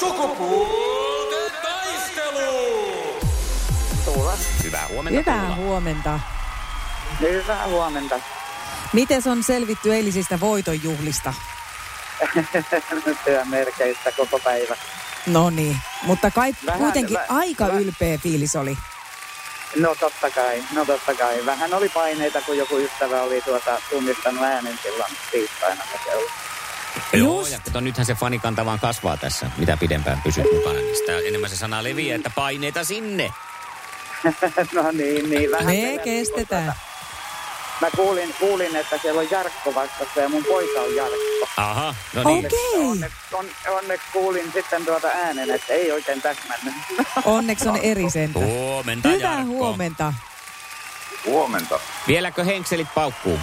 Sukupuolten taistelu! Hyvää huomenta. Hyvää Tuula. huomenta. Hyvää huomenta. Miten on selvitty eilisistä voitonjuhlista? Työmerkeistä koko päivä. No niin, mutta kai Vähän- kuitenkin vä- aika vä- ylpeä fiilis oli. No totta kai, no totta kai. Vähän oli paineita, kun joku ystävä oli tuota tunnistanut äänen silloin tiistaina. kun se oli. Joo, Just. ja kato, nythän se fanikanta vaan kasvaa tässä, mitä pidempään pysyt mukana. Niin sitä enemmän se sana leviää, että paineita sinne. no niin, niin. Vähän Me pelättiin, kestetään. tuota- Mä kuulin, kuulin, että siellä on Jarkko vastassa ja mun poika on Jarkko. Aha, no niin. Okei, Onneksi, on, onneksi kuulin sitten tuota äänen, että ei oikein täsmännyt. onneksi on eri sentä. Huomenta, Hyvää Jarkko. huomenta. Huomenta. Vieläkö henkselit paukkuu?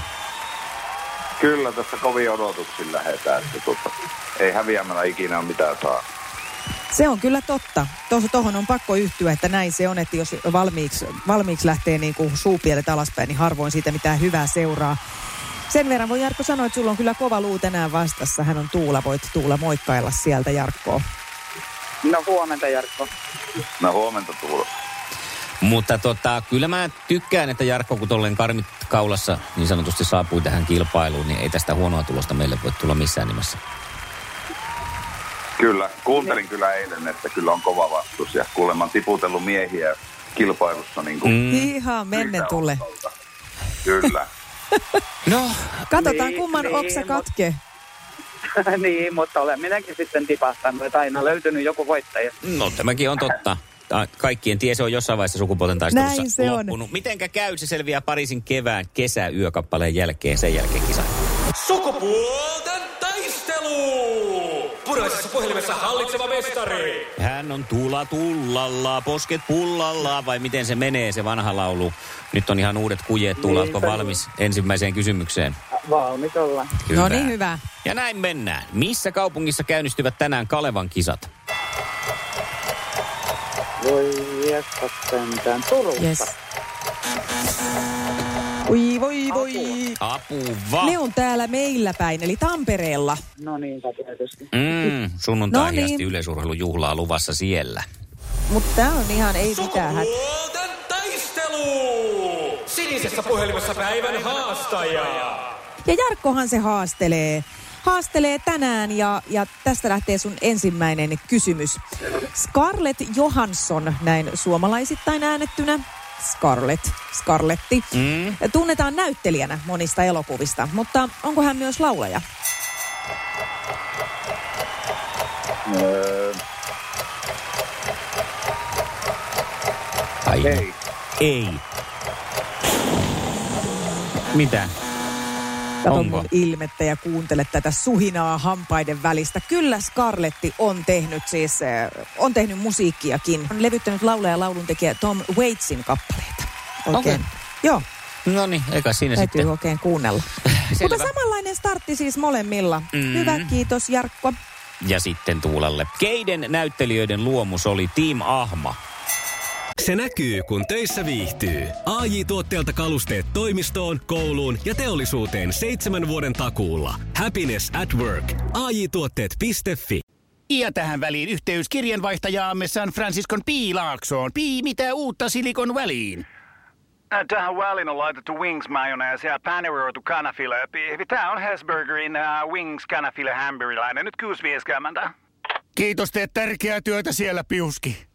Kyllä tässä kovin odotuksin lähdetään, että tuota, ei häviämällä ikinä ole mitään saa. Se on kyllä totta. Tuossa tohon on pakko yhtyä, että näin se on, että jos valmiiksi, valmiiksi lähtee niin kuin suupielet alaspäin, niin harvoin siitä mitään hyvää seuraa. Sen verran voi Jarkko sanoa, että sulla on kyllä kova luu tänään vastassa. Hän on Tuula, voit Tuula moikkailla sieltä Jarkkoa. No huomenta Jarkko. No huomenta Tuula. Mutta tota, kyllä mä tykkään, että Jarkko, kun tolleen karmit kaulassa niin sanotusti saapui tähän kilpailuun, niin ei tästä huonoa tulosta meille voi tulla missään nimessä. Kyllä, kuuntelin kyllä eilen, että kyllä on kova vastus ja kuulemma tiputellut miehiä kilpailussa niin kuin Mm. Ihan mennen tulle. Kyllä. No, Katsotaan Niin, kumman niin, oksa mut- katke. niin, mutta olen minäkin sitten tipahtanut, että aina löytynyt joku voittaja. no tämäkin on totta. Kaikkien tie se on jossain vaiheessa sukupuolten taistelussa Näin se on. loppunut. Mitenkä käy, se selviää Pariisin kevään kesäyökappaleen jälkeen, sen jälkeen kisa. Sukupuolten taistelu! Punaisessa puhelimessa hallitseva mestari! Hän on tulla tullalla, posket pullalla, vai miten se menee se vanha laulu? Nyt on ihan uudet kujeet, Tuula, oletko Niinpä. valmis ensimmäiseen kysymykseen? Valmis ollaan. No niin, hyvä. Ja näin mennään. Missä kaupungissa käynnistyvät tänään Kalevan kisat? Voi jestas sentään. Turussa. Yes. Oi, voi, voi. Apu va. Ne on täällä meillä päin, eli Tampereella. No niinpä tietysti. Mm, sunnuntai No niin. yleisurheilujuhlaa luvassa siellä. Mutta tää on ihan ei mitään. Sukupuolten taistelu! Sinisessä puhelimessa päivän haastaja! Ja Jarkkohan se haastelee. Haastelee tänään ja, ja tästä lähtee sun ensimmäinen kysymys. Scarlett Johansson, näin suomalaisittain äänettynä. Scarlett, Scarletti. Mm. Tunnetaan näyttelijänä monista elokuvista, mutta onko hän myös laulaja? Öö, Ai, ei. Ei. Mitä? Kato ilmettä ja kuuntele tätä suhinaa hampaiden välistä. Kyllä Scarletti on tehnyt siis, äh, on tehnyt musiikkiakin. On levyttänyt laulaja ja lauluntekijä Tom Waitsin kappaleita. Oikein. Okei. Joo, No niin, eikä siinä täytyy sitten. oikein kuunnella. Mutta samanlainen startti siis molemmilla. Mm. Hyvä, kiitos Jarkko. Ja sitten Tuulalle. Keiden näyttelijöiden luomus oli Team Ahma? Se näkyy, kun töissä viihtyy. ai tuotteelta kalusteet toimistoon, kouluun ja teollisuuteen seitsemän vuoden takuulla. Happiness at work. ai tuotteetfi Ja tähän väliin yhteys kirjanvaihtajaamme San Franciscon Piilaaksoon. Pii, mitä uutta Silikon väliin? Äh, Tähän väliin on laitettu wings mayonnaise ja paneroitu kanafila. Tämä on Hesburgerin uh, wings kanafila hamburilainen. Nyt 6.50. Kiitos, teet tärkeää työtä siellä, Piuski.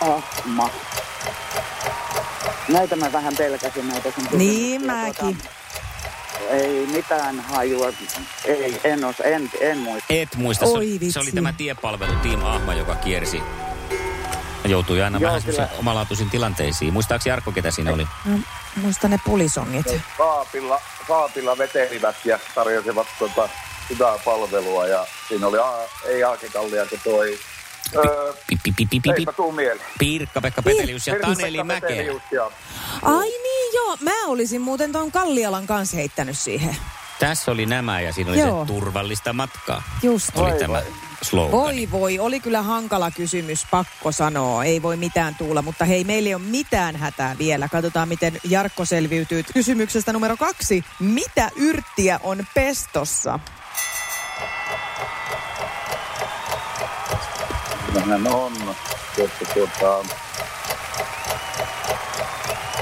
Ahma. Näitä mä vähän pelkäsin näitä sun Niin mäkin. Tuota, ei mitään hajua. Ei, en, os, en, en muista. Et muista, Oi se, oli- vitsi. se oli tämä tiepalvelu Team Ahma, joka kiersi Joutui aina Joo, vähän kyllä. omalaatuisiin tilanteisiin. Muistaaks Jarkko, ketä siinä oli? No, muista ne pulisongit. Saapilla, saapilla vetelivät ja tarjosivat tuota, hyvää palvelua ja siinä oli a, ei Aake Kallia, kun toi öö, eipä tuu mieleen. Pirkka-Pekka Petelius ja Taneli Mäkeä. Ai niin joo, mä olisin muuten ton Kallialan kanssa heittänyt siihen. Tässä oli nämä ja siinä oli Joo. se turvallista matkaa. Just. Oli Voi tämä voi. slogan. Voi voi, oli kyllä hankala kysymys, pakko sanoa. Ei voi mitään tuulla, mutta hei, meillä ei ole mitään hätää vielä. Katsotaan, miten Jarkko selviytyy. Kysymyksestä numero kaksi. Mitä yrttiä on pestossa? Nähän on tuota, tuota,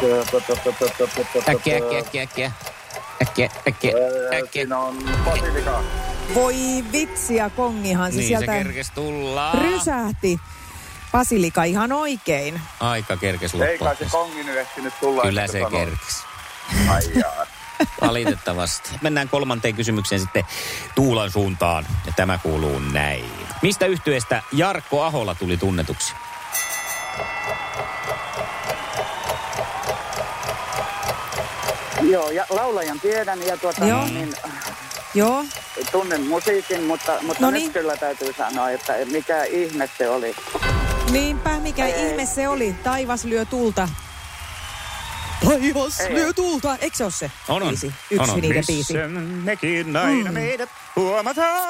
tuota, tuota, tuota, Äkkiä, äkkiä, äkkiä, äkkiä. Äkkiä, äkkiä, äkkiä. Siinä on basilika. Voi vitsiä, kongihan se Niin se sieltä kerkes tulla. rysähti. Basilika ihan oikein. Aika kerkes Ei kai loppua. se kongi nyt ehtinyt tulla. Kyllä se sanoo. kerkes. Ai jaa. Valitettavasti. Mennään kolmanteen kysymykseen sitten Tuulan suuntaan. Ja tämä kuuluu näin. Mistä yhtyeestä Jarkko Ahola tuli tunnetuksi? Joo, ja laulajan tiedän ja tuota, Joo. niin, Joo, tunnen musiikin, mutta, mutta No nyt niin. kyllä täytyy sanoa, että mikä ihme se oli. niinpä mikä Ei. ihme se oli. Taivas lyö tulta. Taivas Ei. lyö tulta. Eikö se ole se On, on. biisi? Yksi on, on. niiden biisi. Nekin aina Mm. meidät huomataan.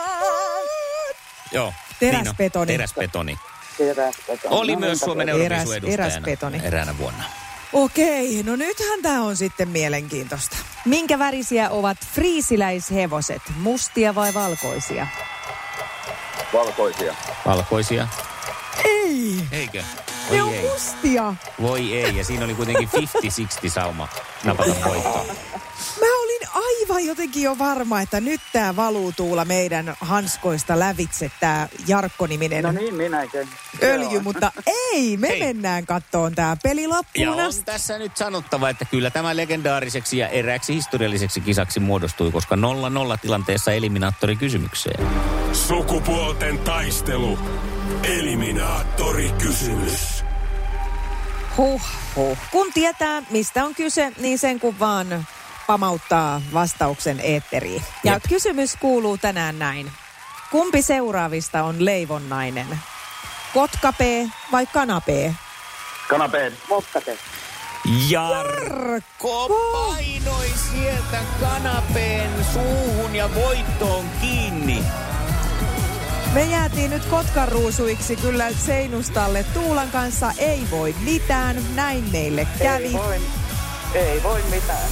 Joo. Teräspetoni. Niin on, teräspetoni. Teräspetoni. Oli No, myös Suomen se oli. Eräs- Euroviisuedustajana eräspetoni. eräänä vuonna. Okei, no nythän tämä on sitten mielenkiintoista. Minkä värisiä ovat friisiläishevoset? Mustia vai valkoisia? Valkoisia. Valkoisia. Ei, Eikö? ne on Voi ei. mustia. Voi ei. Ja siinä oli kuitenkin 50-60 sauma napata voittoa. Aivan jotenkin jo varma, että nyt tämä valuu tuulla meidän hanskoista lävitse, tämä Jarkko-niminen No niin, minäkin. öljy, Joo. mutta ei, me Ei. mennään kattoon tämä peli Ja loppuun on asti. tässä nyt sanottava, että kyllä tämä legendaariseksi ja erääksi historialliseksi kisaksi muodostui, koska 0-0 tilanteessa eliminaattori kysymykseen. Sukupuolten taistelu. Eliminaattori kysymys. Huh, huh. Kun tietää, mistä on kyse, niin sen kun vaan pamauttaa vastauksen eetteriin. Ja Jep. kysymys kuuluu tänään näin. Kumpi seuraavista on leivonnainen? Kotka P vai kana P? Kanapeen. Mokkate. Jarkko painoi sieltä kanapeen suuhun ja voittoon kiinni. Me jäätiin nyt kotkaruusuiksi kyllä seinustalle. Tuulan kanssa ei voi mitään, näin meille kävi. Ei voi, ei voi mitään.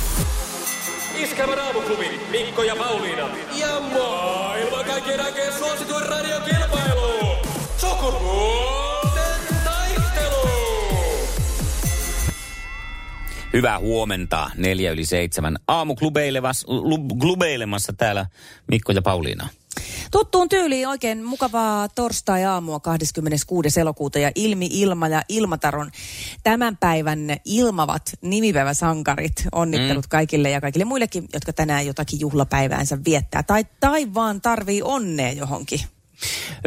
Iskelmän aamuklubi, Mikko ja Pauliina. Ja maailman kaikkien aikeen suosituen radiokilpailu. Sukupuolten taistelu. Hyvää huomenta, neljä yli seitsemän. Aamuklubeilemassa täällä Mikko ja Pauliina. Tuttuun tyyliin oikein mukavaa torstai-aamua 26. elokuuta ja Ilmi Ilma ja Ilmataron tämän päivän ilmavat nimipäiväsankarit. Onnittelut mm. kaikille ja kaikille muillekin, jotka tänään jotakin juhlapäiväänsä viettää. Tai, tai vaan tarvii onnea johonkin.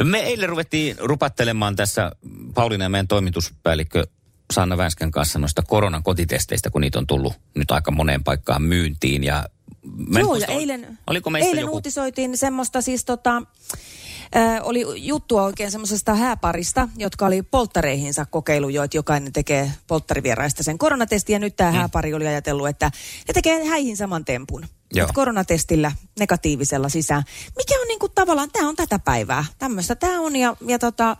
Me eilen ruvettiin rupattelemaan tässä Pauliina ja meidän toimituspäällikkö Sanna Vänskän kanssa noista koronan kotitesteistä, kun niitä on tullut nyt aika moneen paikkaan myyntiin. Ja mä Joo, ja muista, eilen, oliko meistä eilen joku... uutisoitiin semmoista siis tota, äh, oli juttua oikein semmoisesta hääparista, jotka oli polttareihinsa kokeilu jo, että jokainen tekee polttarivieraista sen koronatestin. Ja nyt tämä mm. hääpari oli ajatellut, että ne tekee häihin saman tempun. Joo. Koronatestillä negatiivisella sisään. Mikä on niinku tavallaan, tämä on tätä päivää. Tämmöistä tämä on ja, ja tota,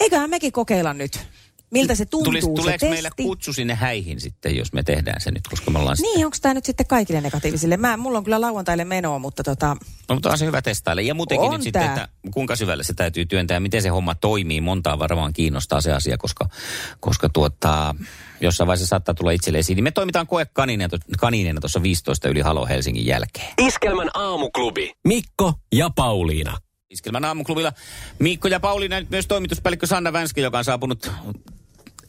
eiköhän mekin kokeilla nyt. Miltä se tuntuu Tulis, se tuleeko testi. meillä kutsu sinne häihin sitten, jos me tehdään se nyt, koska me ollaan sitten... Niin, onko tämä nyt sitten kaikille negatiivisille? Mä, mulla on kyllä lauantaille menoa, mutta tota, No, mutta on se hyvä testailla. Ja muutenkin On nyt sitten, tää. että kuinka syvälle se täytyy työntää ja miten se homma toimii. Montaa varmaan kiinnostaa se asia, koska, koska tuota, jossain vaiheessa saattaa tulla itselle esiin. Niin me toimitaan koe kanineena, kanineena tuossa 15 yli Halo Helsingin jälkeen. Iskelmän aamuklubi. Mikko ja Pauliina. Iskelmän aamuklubilla Mikko ja Pauliina, nyt myös toimituspäällikkö Sanna Vänskä, joka on saapunut,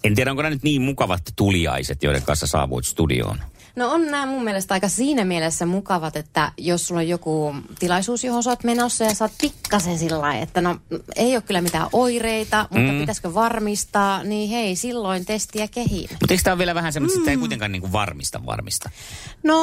en tiedä onko nämä nyt niin mukavat tuliaiset, joiden kanssa saavuit studioon. No on nämä mun mielestä aika siinä mielessä mukavat, että jos sulla on joku tilaisuus, johon sä oot menossa ja sä oot pikkasen sillä että no ei ole kyllä mitään oireita, mutta mm. pitäisikö varmistaa, niin hei, silloin testiä kehiin. Mutta eikö tämä ole vielä vähän semmoista, että ei kuitenkaan niinku varmista varmista? No,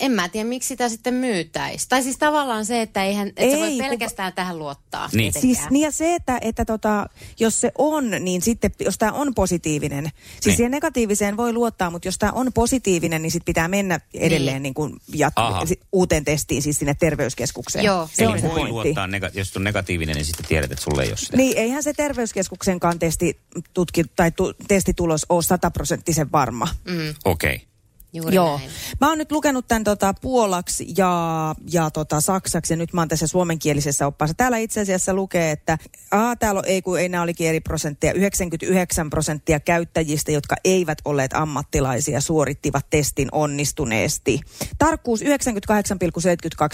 en mä tiedä, miksi sitä sitten myytäisi. Tai siis tavallaan se, että eihän, et sä voi Ei, kun- pelkästään tähän luottaa. Niin. Siis niin ja se, että, että tota, jos se on, niin sitten, jos tämä on positiivinen, siis Niin. siihen negatiiviseen voi luottaa, mutta jos tämä on positiivinen, niin sitten pitää mennä edelleen niin. kuin Aha. jat- uuteen testiin, siis sinne terveyskeskukseen. Joo. se Eli on se voi pointti. luottaa, nega- jos on negatiivinen, niin sitten tiedät, että sulle ei ole sitä. Niin, eihän se terveyskeskuksenkaan testi, tutki, tai tu, testitulos ole sataprosenttisen varma. Mm, Okei. Okay. Juuri Joo. näin. Mä oon nyt lukenut tämän tota, puolaksi ja, ja tota, saksaksi ja nyt mä oon tässä suomenkielisessä oppaassa. Täällä itse asiassa lukee, että aa, täällä on, ei kun ei nämä olikin eri prosentteja. 99 prosenttia käyttäjistä, jotka eivät olleet ammattilaisia, suorittivat testin onnistuneesti. Tarkkuus 98,72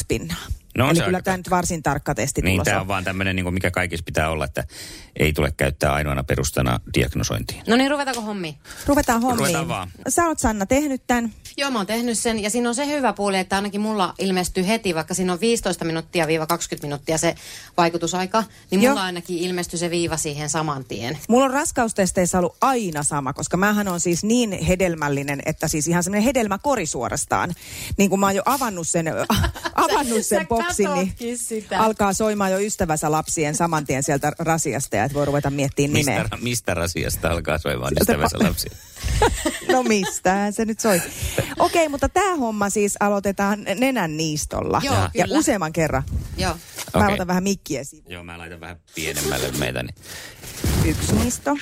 pinnaa. No on Eli kyllä tämä nyt varsin tarkka testi Niin, tämä on. vaan tämmöinen, niin mikä kaikissa pitää olla, että ei tule käyttää ainoana perustana diagnosointiin. No niin, ruvetaanko hommi? Ruvetaan hommiin. Ruvetaan vaan. Sä oot Sanna tehnyt tämän. Joo, mä oon tehnyt sen ja siinä on se hyvä puoli, että ainakin mulla ilmestyy heti, vaikka siinä on 15 minuuttia viiva 20 minuuttia se vaikutusaika, niin Joo. mulla ainakin ilmestyy se viiva siihen saman tien. Mulla on raskaustesteissä ollut aina sama, koska mähän on siis niin hedelmällinen, että siis ihan semmoinen hedelmäkori suorastaan. Niin kun mä oon jo avannut sen, avannut sen Sä boksin, niin sitä. alkaa soimaan jo ystävänsä lapsien saman tien sieltä rasiasta ja että voi ruveta miettimään nimeä. Mistä, mistä rasiasta alkaa soimaan Sieltä ystävänsä lapsi? No mistähän se nyt soi. Okei, mutta tämä homma siis aloitetaan nenän niistolla. Joo, ja kyllä. useamman kerran. Joo. Mä Okei. otan vähän mikkiä sivuun. Joo, mä laitan vähän pienemmälle meitä. Niin. Yksi niisto.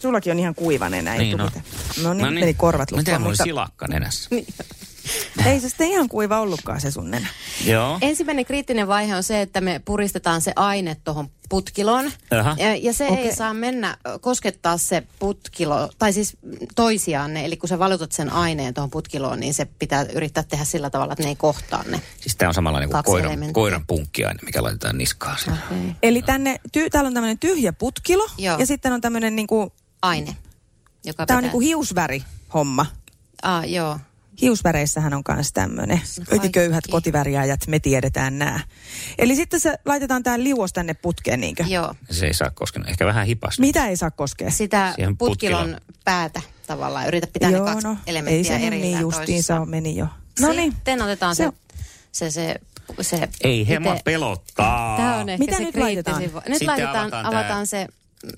Sullakin on ihan kuiva nenä, ei Niin niin, on. No niin, meni korvat Miten lukkoon, mulla oli mutta silakka nenässä? ei se sitten ihan kuiva ollutkaan se sun nenä. Joo. Ensimmäinen kriittinen vaihe on se, että me puristetaan se aine tuohon putkiloon. Aha. Ja, ja se Okei. ei saa mennä, koskettaa se putkilo, tai siis toisiaan ne. Eli kun sä valutat sen aineen tuohon putkiloon, niin se pitää yrittää tehdä sillä tavalla, että ne ei kohtaa ne. Siis tää on samanlainen kuin Kaksi koiran, elementtiä. koiran punkkiaine, mikä laitetaan niskaan sinne. Okay. Eli tänne, ty, täällä on tämmöinen tyhjä putkilo Joo. ja sitten on tämmöinen niinku, Aine. Joka tää on pitää... niinku hiusväri homma. Ah, joo. Hiusväreissähän on myös tämmöinen. Kaikki kaikki. köyhät kotiväriäjät, me tiedetään nämä. Eli sitten se laitetaan tää liuos tänne putkeen niinkö? Joo. Se ei saa koskea. Ehkä vähän hipasta. Mitä ei saa koskea? Sitä putkilon putkilon. päätä tavallaan. Yritä pitää Joo, ne kaksi no, elementtiä ei se niin justiinsa ole, meni jo. No niin. Sitten otetaan Se se, on- se, se, se, Ei hema ite- pelottaa. Tämä on ehkä Mitä se nyt laitetaan? Nyt Sitten laitetaan, avataan avataan, tää se...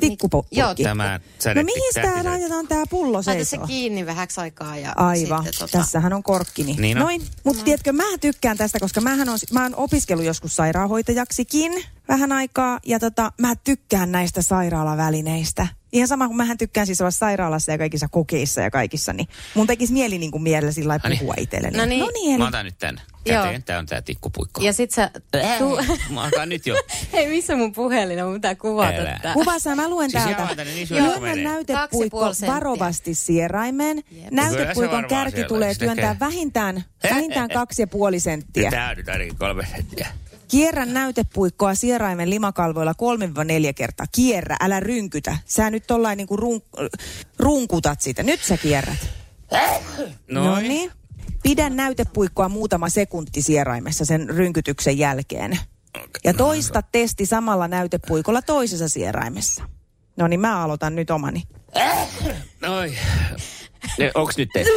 Tikkupukki. Joo, Tämä No mihin tää tähtisä- laitetaan tää pullo Laita se kiinni vähäksi aikaa ja Aivan, sitten tota, tässähän on korkkini. Niin on. Noin, mutta tiedätkö, mä tykkään tästä, koska mähän on, mä oon opiskellut joskus sairaanhoitajaksikin vähän aikaa, ja tota, mä tykkään näistä sairaalavälineistä. Ihan sama kuin mähän tykkään siis olla sairaalassa ja kaikissa kokeissa ja kaikissa, niin mun tekisi mieli niin kuin mielellä sillä lailla Ai puhua itselleni. No niin. no niin Mä eli, otan nyt tän käteen. Tää on tää tikkupuikko. Ja sit sä... Tu... Mä alkaa nyt jo. Hei, missä mun puhelin on? Mun pitää kuvata Älä. tää. kuvassa mä luen Siis täältä. ne niin ja näytepuikko varovasti sieraimeen. Jep. Kyllä Näytepuikon kärki tulee työntää vähintään, vähintään kaksi ja puoli senttiä. Tää on nyt ainakin kolme senttiä. Kierrä näytepuikkoa sieraimen limakalvoilla 3-4 kertaa. Kierrä, älä rynkytä. Sä nyt tollain niinku run, runkutat sitä. Nyt sä kierrät. No niin. Pidä näytepuikkoa muutama sekunti sieraimessa sen rynkytyksen jälkeen. Ja toista testi samalla näytepuikolla toisessa sieraimessa. No niin, mä aloitan nyt omani. Noi. Ne, onks nyt tehty?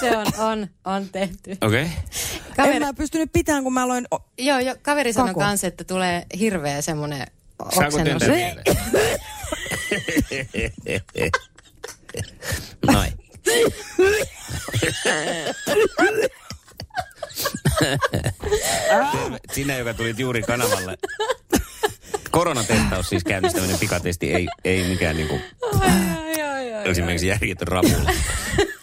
Se on, on, on tehty. Okei. Okay. En Kaveri, mä pystynyt pitämään, kun mä aloin... O- joo, joo, kaveri sanoi kanssa, että tulee hirveä semmoinen Saanko oksennus. Noin. Sinä, joka tulit juuri kanavalle. Koronatestaus siis käynnistäminen pikatesti, ei, ei mikään niinku, Ai, ai, esimerkiksi järjetön rapulla.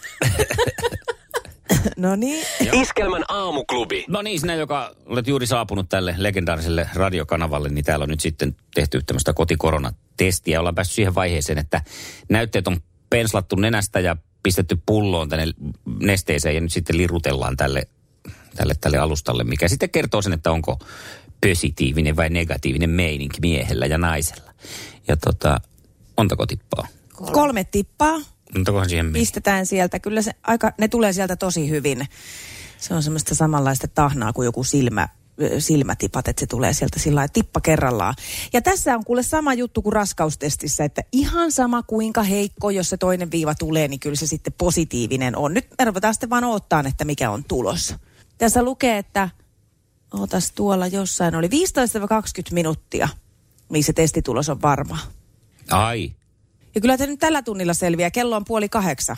No niin. Iskelmän aamuklubi. No niin, sinä, joka olet juuri saapunut tälle legendaariselle radiokanavalle, niin täällä on nyt sitten tehty tämmöistä kotikoronatestiä. Ollaan päässyt siihen vaiheeseen, että näytteet on penslattu nenästä ja pistetty pulloon tänne nesteeseen ja nyt sitten lirutellaan tälle, tälle, tälle alustalle, mikä sitten kertoo sen, että onko positiivinen vai negatiivinen meininki miehellä ja naisella. Ja tota, montako tippaa? Kolme tippaa. Onkohan siihen pistetään sieltä. Kyllä se aika, ne tulee sieltä tosi hyvin. Se on semmoista samanlaista tahnaa kuin joku silmä, silmätipat, että se tulee sieltä sillä lailla tippa kerrallaan. Ja tässä on kuule sama juttu kuin raskaustestissä, että ihan sama kuinka heikko, jos se toinen viiva tulee, niin kyllä se sitten positiivinen on. Nyt me ruvetaan sitten vaan odottaa, että mikä on tulos. Tässä lukee, että ootas tuolla jossain, oli 15-20 minuuttia, missä se testitulos on varma. Ai. Ja kyllä te nyt tällä tunnilla selviää. Kello on puoli kahdeksan.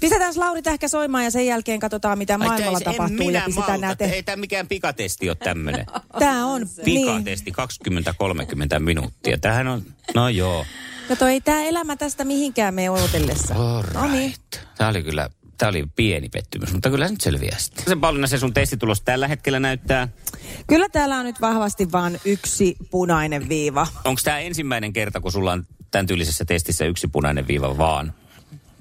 Pistetään Lauri Tähkä soimaan ja sen jälkeen katsotaan, mitä maailmalla Ai, tapahtuu. Ja pistetään malta. te... Ei tämä mikään pikatesti ole tämmöinen. Tämä on, niin. Pikatesti 20-30 minuuttia. Tähän on, no joo. Kato, ei tämä elämä tästä mihinkään me odotellessa. No niin. Tämä oli kyllä, tämä oli pieni pettymys, mutta kyllä se nyt selviää sitten. Sen Pauliina se sun testitulos tällä hetkellä näyttää. Kyllä täällä on nyt vahvasti vain yksi punainen viiva. Onko tämä ensimmäinen kerta, kun sulla on tämän tyylisessä testissä yksi punainen viiva vaan?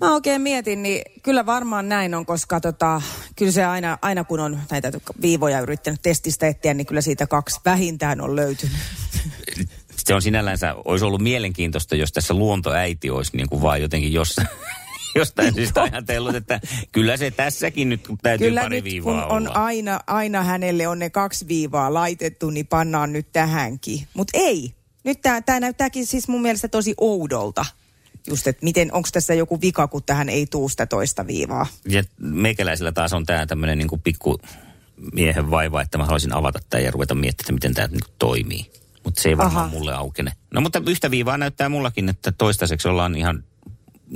Mä oikein mietin, niin kyllä varmaan näin on, koska tota, kyllä se aina, aina kun on näitä viivoja yrittänyt testistä etsiä, niin kyllä siitä kaksi vähintään on löytynyt. Se on sinällänsä, olisi ollut mielenkiintoista, jos tässä luontoäiti olisi niin kuin vaan jotenkin jossain, jostain syystä ajatellut, että kyllä se tässäkin nyt täytyy Kyllä pari nyt viivaa kun on olla. aina, aina hänelle on ne kaksi viivaa laitettu, niin pannaan nyt tähänkin. Mutta ei. Nyt tämä näyttääkin siis mun mielestä tosi oudolta. Just, että miten, onko tässä joku vika, kun tähän ei tuu sitä toista viivaa. Ja meikäläisellä taas on tämä tämmöinen niin kuin pikku miehen vaiva, että mä haluaisin avata tämän ja ruveta miettimään, miten tämä niin toimii. Mutta se ei varmaan Aha. mulle aukene. No mutta yhtä viivaa näyttää mullakin, että toistaiseksi ollaan ihan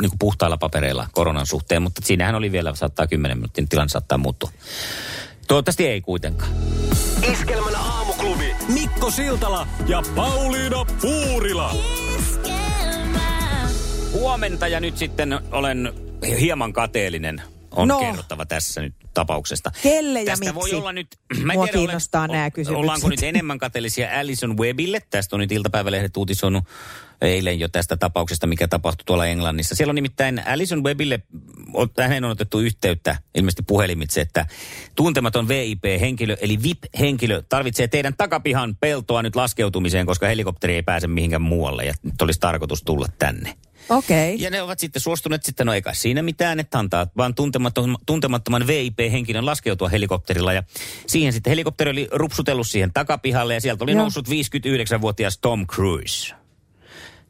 niin kuin puhtailla papereilla koronan suhteen, mutta siinähän oli vielä saattaa 10 minuutin tilanne saattaa muuttua. Toivottavasti ei kuitenkaan. Iskelmän aamuklubi. Mikko Siltala ja Pauliina Puurila. Huomenta ja nyt sitten olen hieman kateellinen. On No. kerrottava tässä nyt tapauksesta. Kelle ja Tästä voi miksi? olla nyt, mä en Mua tiedä, olen- kiinnostaa nämä kysymykset. Ollaanko nyt enemmän kateellisia Alison Webbille? Tästä on nyt iltapäivälehdet uutisoinut eilen jo tästä tapauksesta, mikä tapahtui tuolla Englannissa. Siellä on nimittäin Alison Webbille, ot- hänen on otettu yhteyttä ilmeisesti puhelimitse, että tuntematon VIP-henkilö, eli VIP-henkilö, tarvitsee teidän takapihan peltoa nyt laskeutumiseen, koska helikopteri ei pääse mihinkään muualle ja nyt olisi tarkoitus tulla tänne. Okei. Ja ne ovat sitten suostuneet sitten, no eikä siinä mitään, että antaa vaan tuntemattoman, tuntemattoman VIP-henkilön laskeutua helikopterilla. Ja siihen sitten helikopteri oli rupsutellut siihen takapihalle ja sieltä oli Joo. noussut 59-vuotias Tom Cruise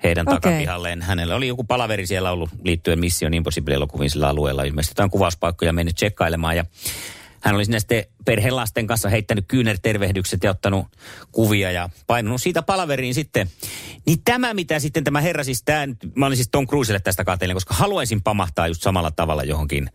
heidän Okei. takapihalleen. Hänellä oli joku palaveri siellä ollut liittyen Mission Impossible-elokuviin sillä alueella. Ilmeisesti jotain kuvauspaikkoja mennyt tsekkailemaan ja hän oli sinne sitten perheen lasten kanssa heittänyt kyynärtervehdykset ja ottanut kuvia ja painunut siitä palaveriin sitten. Niin tämä, mitä sitten tämä herra siis, tämä, mä olin siis Tom Cruiselle tästä kateellinen, koska haluaisin pamahtaa just samalla tavalla johonkin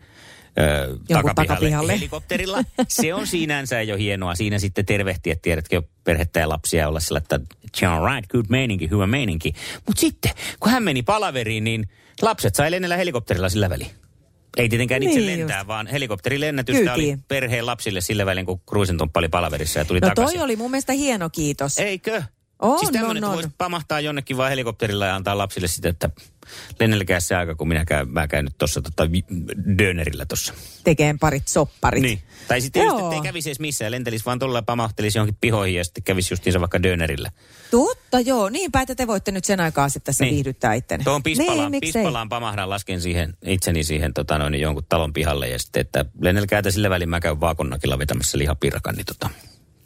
ö, takapihalle, takapihalle. helikopterilla. Se on sinänsä jo hienoa. Siinä sitten tervehtiä, tiedätkö, perhettä ja lapsia ja olla sillä, että "It's all right, good meininki, hyvä meininki. Mutta sitten, kun hän meni palaveriin, niin lapset sai lennellä helikopterilla sillä väliin. Ei tietenkään itse Niin lentää, vaan helikopterilennätystä oli Kyytiin. perheen lapsille sillä välin, kun Cruisentomppa oli palaverissa ja tuli No takaisin. toi oli mun mielestä hieno kiitos. Eikö? On, siis tämmöinen, on, että on. voisi pamahtaa jonnekin vaan helikopterilla ja antaa lapsille sitten, että lennelkää se aika, kun minä käyn, mä käyn nyt tuossa tota, dönerillä tuossa. Tekeen parit sopparit. Niin. Tai sitten just, Joo. että ei kävisi edes missään, lentelisi vaan tuolla pamahtelisi johonkin pihoihin ja sitten kävisi justiinsa vaikka dönerillä. Totta, joo. Niinpä, että te voitte nyt sen aikaa sitten tässä Niin. viihdyttää ittenne. Tuohon pispalaan, niin, pispalaan pamahdan, lasken siihen, itseni siihen tota noin, jonkun talon pihalle ja sitten, että lennelkää sillä välin mä käyn vaakonnakilla vetämässä lihapirkan, niin tota,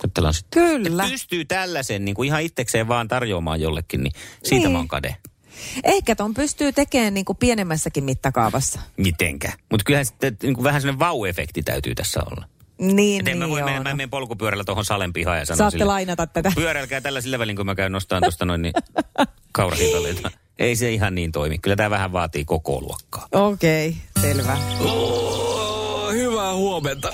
juttellaan sitten. Kyllä. Et pystyy tällaisen niin kuin ihan itsekseen vaan tarjoamaan jollekin, niin siitä Niin. mä oon kade. Ehkä ton pystyy tekemään niin kuin pienemmässäkin mittakaavassa. Mitenkä? Mutta kyllähän sitten niin kuin vähän sellainen vau-efekti täytyy tässä olla. Niin, Et en mä niin voi joo, mennä, mä menen polkupyörällä tuohon salen pihaan ja sanon Saatte sille, lainata tätä. pyöräilkää tällä sillä välin, kun mä käyn nostamaan tuosta noin niin kaurahintaleita. Ei se ihan niin toimi. Kyllä tämä vähän vaatii koko luokkaa. Okei, okay, selvä. Oh, hyvää huomenta.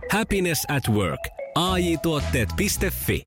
Happiness at work. AJ-tuotteet.fi